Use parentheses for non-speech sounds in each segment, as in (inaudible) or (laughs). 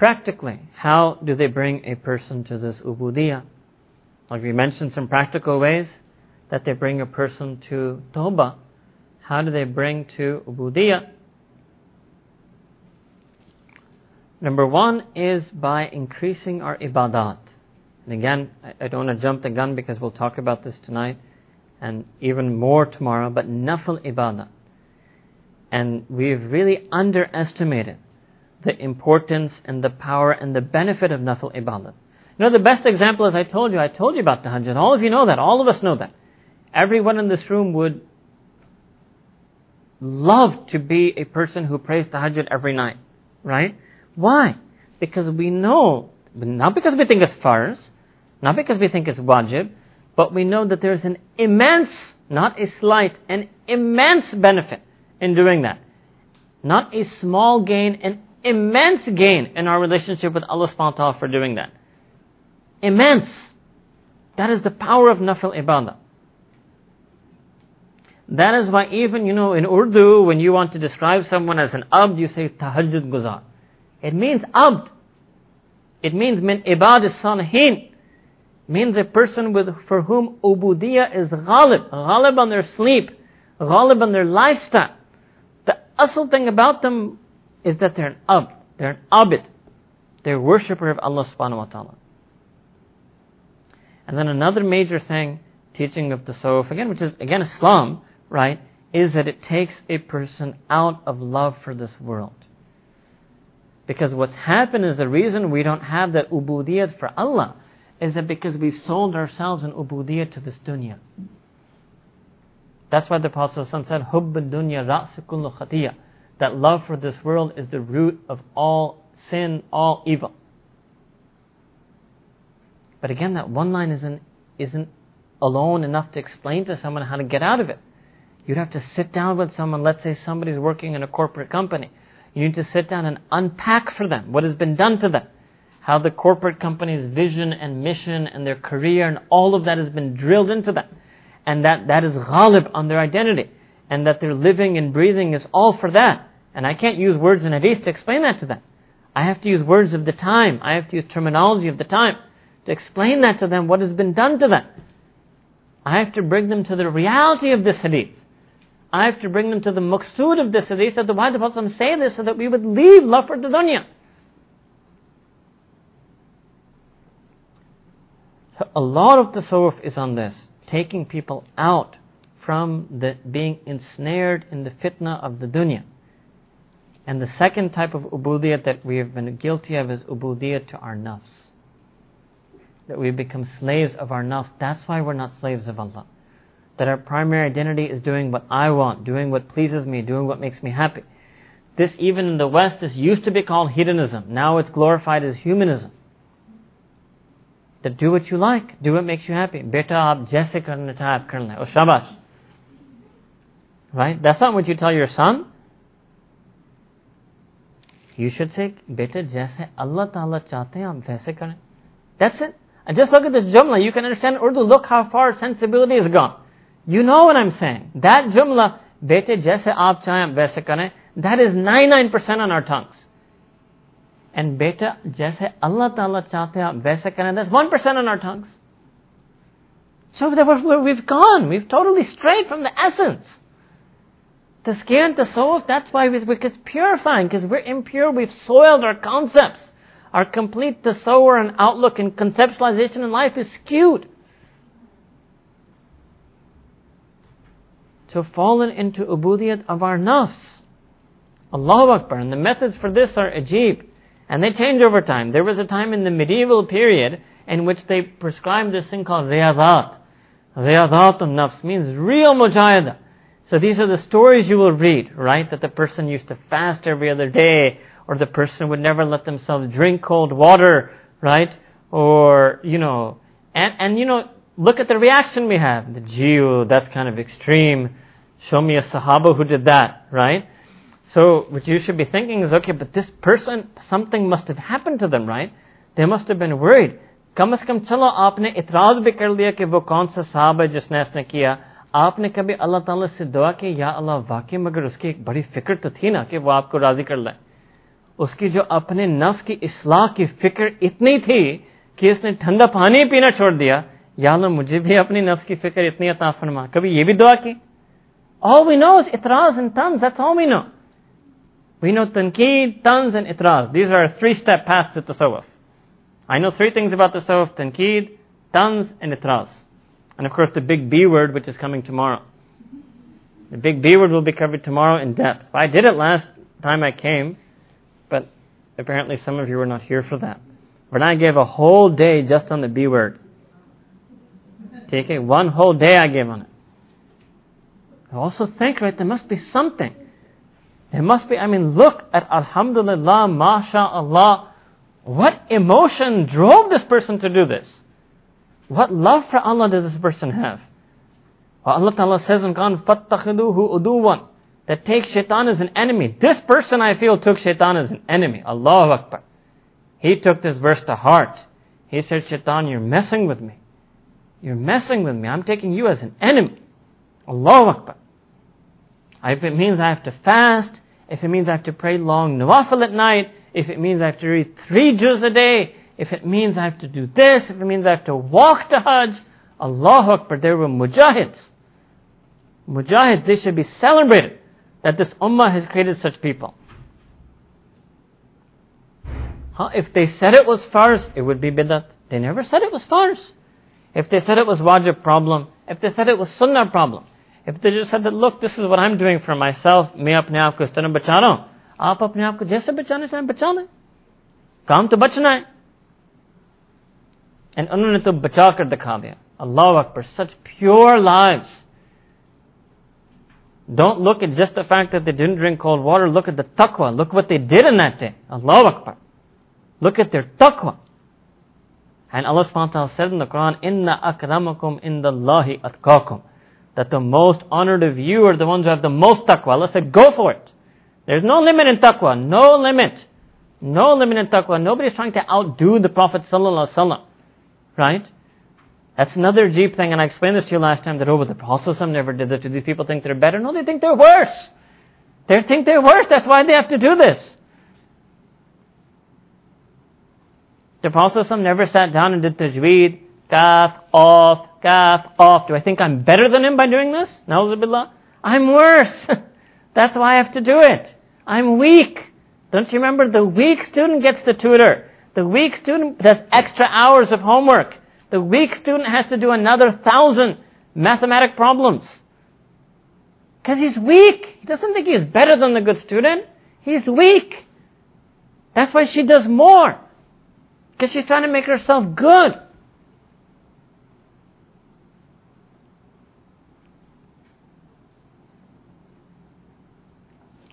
practically, how do they bring a person to this ubudiyah? Like we mentioned some practical ways that they bring a person to tawbah. How do they bring to ubudiyah? Number one is by increasing our ibadat. And again, I don't want to jump the gun because we'll talk about this tonight and even more tomorrow, but nafil ibadah. And we've really underestimated the importance and the power and the benefit of nafil ibadah. You know, the best example, as I told you, I told you about tahajjud. All of you know that. All of us know that. Everyone in this room would love to be a person who prays tahajjud every night. Right? Why? Because we know, not because we think it's farz, not because we think it's wajib, but we know that there's an immense, not a slight, an immense benefit in doing that. Not a small gain, an immense gain in our relationship with Allah subhanahu wa ta'ala for doing that. Immense. That is the power of nafil ibadah. That is why even, you know, in Urdu, when you want to describe someone as an abd, you say tahajjud guzar. It means abd. It means min ibad salihin. Means a person with, for whom ubudiyah is ghalib. Ghalib on their sleep. Ghalib on their lifestyle. The asl thing about them is that they're an abd. They're an abid. They're a worshipper of Allah subhanahu wa ta'ala. And then another major thing, teaching of the Tasawwuf, again, which is, again, Islam, right, is that it takes a person out of love for this world. Because what's happened is the reason we don't have that ubudiyat for Allah is that because we've sold ourselves in ubudiyat to this dunya. That's why the Prophet said, Hubb dunya ra'sikullu khatiyah. That love for this world is the root of all sin, all evil. But again, that one line isn't, isn't alone enough to explain to someone how to get out of it. You'd have to sit down with someone, let's say somebody's working in a corporate company, you need to sit down and unpack for them what has been done to them. How the corporate company's vision and mission and their career and all of that has been drilled into them. And that, that is ghalib on their identity. And that their living and breathing is all for that. And I can't use words in hadith to explain that to them. I have to use words of the time. I have to use terminology of the time to explain that to them, what has been done to them. I have to bring them to the reality of this hadith. I have to bring them to the maqsood of this hadith, that why the Prophet say this, so that we would leave love for the dunya. So a lot of the tasawwuf is on this, taking people out from the being ensnared in the fitna of the dunya. And the second type of ubudiyat that we have been guilty of is ubudiyat to our nafs. That we become slaves of our nafs. That's why we're not slaves of Allah that our primary identity is doing what I want, doing what pleases me, doing what makes me happy. This, even in the West, this used to be called hedonism. Now it's glorified as humanism. That do what you like, do what makes you happy. Beta aap jaise karna chahe aap shabash. Right? That's not what you tell your son. You should say, beta jaise Allah Ta'ala hain, aap waise kare. That's it. And just look at this jumla. You can understand Urdu. Look how far sensibility has gone. You know what I'm saying. That jumla, bete jaise aap chahen waise kare, that is 99% on our tongues. And beta jaise Allah Ta'ala chahte aap waise kare, that's 1% on our tongues. So we've gone. We've totally strayed from the essence. Tazkiyah and tasawwuf, that's why we, it's purifying, because we're impure, we've soiled our concepts. Our complete tasawwur and outlook and conceptualization in life is skewed. to fallen into ubudiyat of our nafs. Allahu Akbar. And the methods for this are ajib. And they change over time. There was a time in the medieval period in which they prescribed this thing called riyadat. Riyadat nafs means real mujahidah. So these are the stories you will read, right? That the person used to fast every other day, or the person would never let themselves drink cold water, right? Or, you know, and, and you know, look at the reaction we have. The Jew, that's kind of extreme. Show me a Sahaba who did that, right? So what you should be thinking is, okay, but this person, something must have happened to them, right? They must have been worried. कम से कम चलो आपने इतराज भी कर लिया कि वो कौन सा साहब है जिसने इसने किया आपने कभी अल्लाह ताला से दुआ की, या अल्लाह, वाकई मगर उसकी एक बड़ी फ़िक्र तो थी ना कि वो आपको राज़ी कर लाए? उसकी जो अपने नफ्स की इसलाह की फ़िक्र इतनी थी कि उसने ठंडा पानी पीना छोड़ दिया, या अल्लाह, मुझे भी अपनी नफ्स की फ़िक्र इतनी अता फरमा। कभी ये भी दुआ की? ओ वी नो इतराज इन तंज वी नो वी नो तनकी तंज and इतराज. These are three step I know three things about तनकीद तंज एंड इतराज़. And of course the big B word, which is coming tomorrow. The big B word will be covered tomorrow in depth. I did it last time I came, but apparently some of you were not here for that. When I gave a whole day just on the B word. It, one whole day I gave on it. I also think, right, there must be something. There must be, I mean, look at Alhamdulillah, MashaAllah. What emotion drove this person to do this? What love for Allah does this person have? Well, Allah Ta'ala says in Quran, فَاتَّخِذُوهُ أُدُوًا That takes shaitan as an enemy. This person, I feel, took shaitan as an enemy. Allahu Akbar. He took this verse to heart. He said, Shaitan, you're messing with me. You're messing with me. I'm taking you as an enemy. Allahu Akbar. If it means I have to fast, if it means I have to pray long nawafil at night, if it means I have to read three juz a day, if it means I have to do this, if it means I have to walk to Hajj, Allahu Akbar, there were mujahids. Mujahids, they should be celebrated that this ummah has created such people. Huh? If they said it was farz, it would be bidat. They never said it was farz. If they said it was wajib problem, if they said it was sunnah problem, if they just said that, look, this is what I'm doing for myself, मैं अपने आप को इस तरह बचा रहा हूं, आप अपने आप को जैसे बचाना चाहें बचा लें काम तो बचना है And उन्होंने तो बचा कर दिखा दिया अल्लाह Akbar Don't look at just the fact that they didn't drink cold water. Look at the taqwa. Look what they did in that day. Allah Akbar. Look at their taqwa. And Allah subhanahu wa ta'ala said in the Quran, Inna akramakum indallahi atqakum. That the most honored of you are the ones who have the most taqwa. Allah said, go for it. There's no limit in taqwa. No limit. No limit in taqwa. Nobody's trying to outdo the Prophet sallallahu alaihi wasallam. Right? That's another deep thing, and I explained this to you last time, that, oh, but the Prophet never did that. Do these people think they're better? No, they think they're worse. They think they're worse. That's why they have to do this. The Prophet never sat down and did tajweed, kaf, off, kaf, off. Do I think I'm better than him by doing this? Na'uzubillah. I'm worse. (laughs) That's why I have to do it. I'm weak. Don't you remember? The weak student gets the tutor. The weak student does extra hours of homework. The weak student has to do another thousand mathematic problems. Because he's weak. He doesn't think he's better than the good student. He's weak. That's why she does more. Because she's trying to make herself good.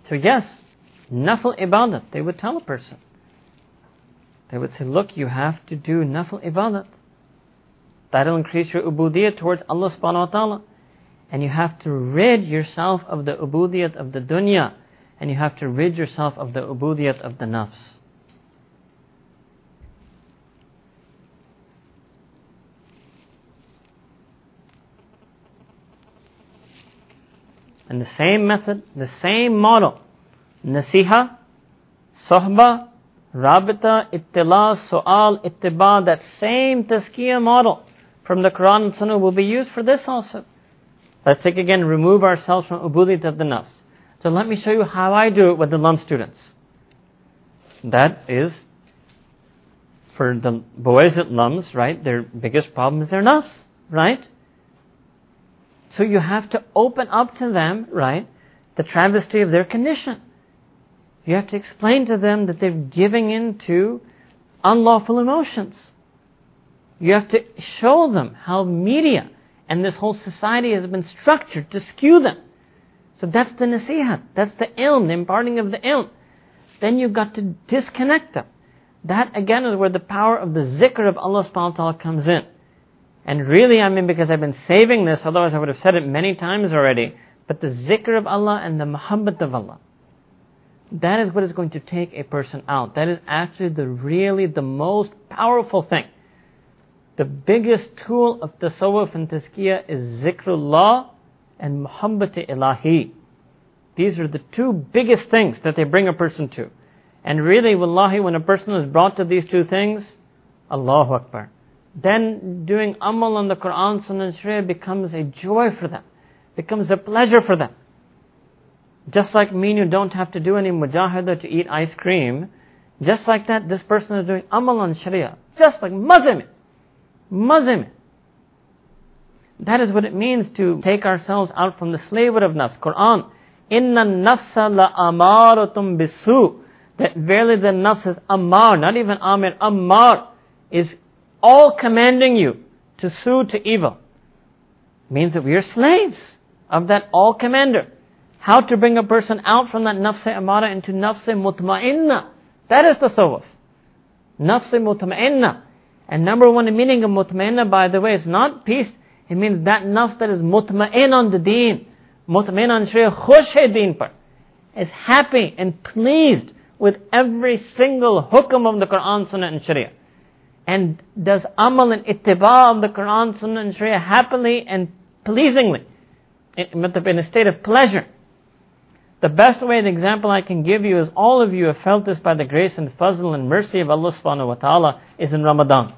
So yes, nafil ibadat, they would tell a person. They would say, look, you have to do nafil ibadat. That'll increase your ubudiyat towards Allah subhanahu wa ta'ala. And you have to rid yourself of the ubudiyat of the dunya. And you have to rid yourself of the ubudiyat of the nafs. And the same method, the same model, nasiha, sohba, rabita, ittila, su'al, ittiba, that same tazkiyah model from the Quran and Sunnah will be used for this also. Let's take again, remove ourselves from ubudiyat of the nafs. So let me show you how I do it with the Lum students. That is, for the boys at Lums, right, their biggest problem is their nafs, right? So you have to open up to them, right, the travesty of their condition. You have to explain to them that they're giving in to unlawful emotions. You have to show them how media and this whole society has been structured to skew them. So that's the nasihat. That's the ilm, the imparting of the ilm. Then you've got to disconnect them. That again is where the power of the zikr of Allah subhanahu wa ta'ala comes in. And really, I mean, because I've been saving this, otherwise I would have said it many times already, but the zikr of Allah and the muhabbat of Allah. That is what is going to take a person out. That is actually the really the most powerful thing. The biggest tool of tasawwuf and tazkiyah is zikrullah and muhabbat ilahi. These are the two biggest things that they bring a person to. And really, wallahi, when a person is brought to these two things, Allahu Akbar. Then doing amal on the Quran, Sunnah Sharia becomes a joy for them. Becomes a pleasure for them. Just like me and you don't have to do any mujahidah to eat ice cream, just like that, this person is doing amal on Sharia. Just like Muslim. Muslim. That is what it means to take ourselves out from the slavery of nafs. Quran. Inna nafsa la amaratum bisu. That verily the nafs is amar, not even amir, amar, is all commanding you to sue to evil. Means that we are slaves of that all commander. How to bring a person out from that nafs amara into nafs mutma'inna. That is the tasawwuf. Nafs mutma'inna. And number one the meaning of mutma'inna, by the way, is not peace. It means that nafs that is mutma'in on the deen. Mutma'in on sharia, khush hai deen par. Is happy and pleased with every single hukum of the Quran, Sunnah and Sharia. And does amal and ittiba of the Quran, Sunnah and Sharia happily and pleasingly. In a state of pleasure. The best way, the example I can give you is all of you have felt this by the grace and fazl and mercy of Allah subhanahu wa ta'ala is in Ramadan.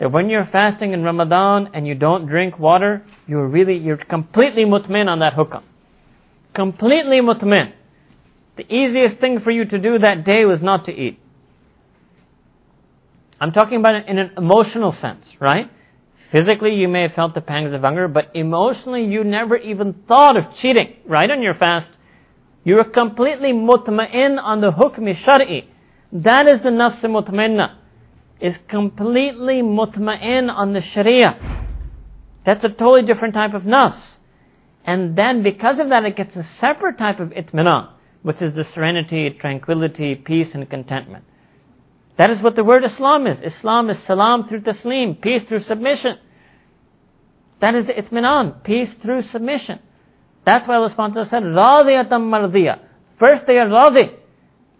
That when you're fasting in Ramadan and you don't drink water, you're really, you're completely mutmin on that hukam. Completely mutmin. The easiest thing for you to do that day was not to eat. I'm talking about it in an emotional sense, right? Physically, you may have felt the pangs of hunger, but emotionally, you never even thought of cheating, right, on your fast. You are completely mutma'in on the hukm shari. That is the nafs mutma'inna. Is completely mutma'in on the sharia. That's a totally different type of nafs. And then because of that, it gets a separate type of itmina, which is the serenity, tranquility, peace, and contentment. That is what the word Islam is. Islam is salam through taslim, peace through submission. That is the itminan, peace through submission. That's why wa ta'ala said, Radiyatam mardiya. First they are radi.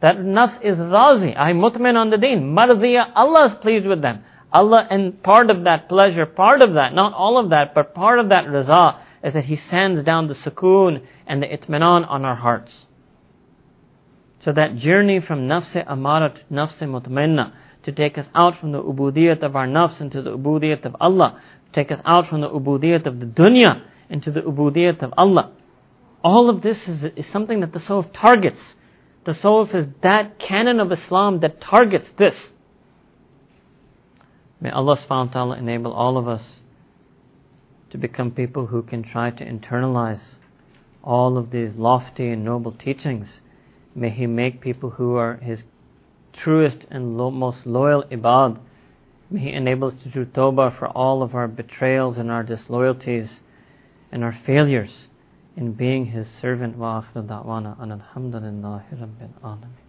That nafs is razi. I mutmin on the deen. Mardiya, Allah is pleased with them. Allah, and part of that pleasure, part of that, not all of that, but part of that raza is that He sends down the sukoon and the itmanan on our hearts. So that journey from nafs amara to nafs mutmainna, to take us out from the ubudiyat of our nafs into the ubudiyat of Allah, take us out from the ubudiyat of the dunya into the ubudiyat of Allah. All of this is, is something that the soul targets. The soul is that canon of Islam that targets this. May Allah subhanahu wa ta'ala enable all of us to become people who can try to internalize all of these lofty and noble teachings. May He make people who are His truest and lo- most loyal ibad. May He enable us to do tawbah for all of our betrayals and our disloyalties and our failures in being His servant. Wa akhiru da'wana an alhamdulillahi rabbil alamin.